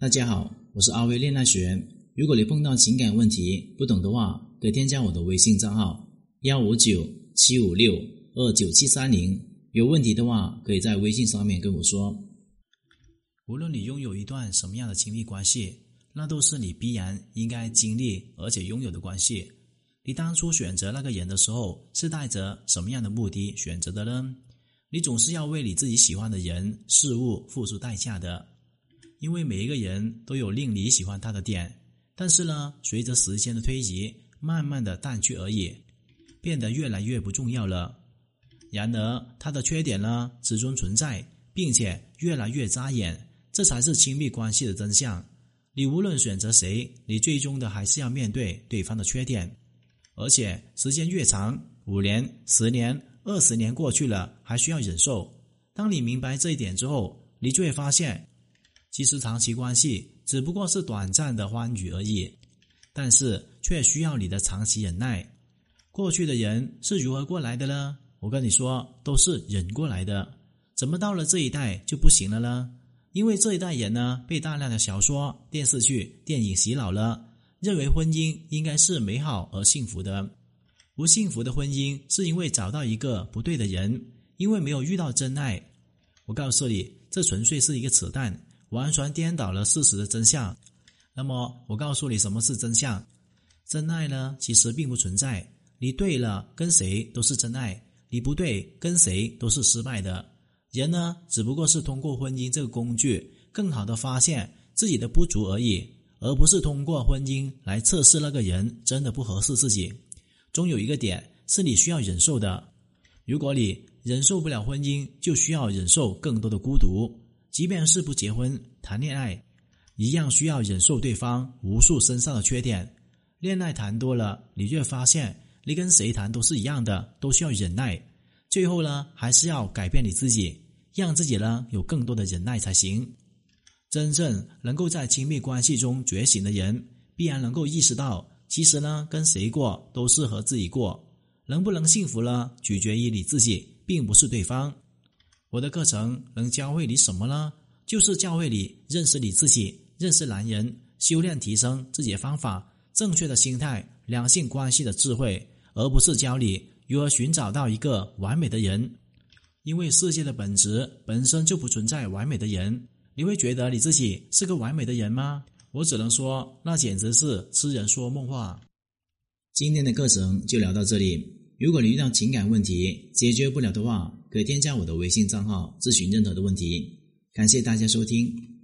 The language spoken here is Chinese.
大家好，我是阿威恋爱学。如果你碰到情感问题不懂的话，可以添加我的微信账号幺五九七五六二九七三零。有问题的话，可以在微信上面跟我说。无论你拥有一段什么样的亲密关系，那都是你必然应该经历而且拥有的关系。你当初选择那个人的时候，是带着什么样的目的选择的呢？你总是要为你自己喜欢的人事物付出代价的，因为每一个人都有令你喜欢他的点。但是呢，随着时间的推移，慢慢的淡去而已，变得越来越不重要了。然而，他的缺点呢，始终存在，并且越来越扎眼，这才是亲密关系的真相。你无论选择谁，你最终的还是要面对对方的缺点，而且时间越长，五年、十年、二十年过去了，还需要忍受。当你明白这一点之后，你就会发现，其实长期关系。只不过是短暂的欢愉而已，但是却需要你的长期忍耐。过去的人是如何过来的呢？我跟你说，都是忍过来的。怎么到了这一代就不行了呢？因为这一代人呢，被大量的小说、电视剧、电影洗脑了，认为婚姻应该是美好而幸福的。不幸福的婚姻是因为找到一个不对的人，因为没有遇到真爱。我告诉你，这纯粹是一个扯淡。完全颠倒了事实的真相。那么，我告诉你什么是真相？真爱呢，其实并不存在。你对了，跟谁都是真爱；你不对，跟谁都是失败的。人呢，只不过是通过婚姻这个工具，更好的发现自己的不足而已，而不是通过婚姻来测试那个人真的不合适自己。终有一个点是你需要忍受的。如果你忍受不了婚姻，就需要忍受更多的孤独。即便是不结婚谈恋爱，一样需要忍受对方无数身上的缺点。恋爱谈多了，你就会发现，你跟谁谈都是一样的，都需要忍耐。最后呢，还是要改变你自己，让自己呢有更多的忍耐才行。真正能够在亲密关系中觉醒的人，必然能够意识到，其实呢，跟谁过都适合自己过。能不能幸福呢，取决于你自己，并不是对方。我的课程能教会你什么呢？就是教会你认识你自己，认识男人，修炼提升自己的方法，正确的心态，两性关系的智慧，而不是教你如何寻找到一个完美的人。因为世界的本质本身就不存在完美的人。你会觉得你自己是个完美的人吗？我只能说，那简直是痴人说梦话。今天的课程就聊到这里。如果你遇到情感问题解决不了的话，可添加我的微信账号咨询任何的问题。感谢大家收听。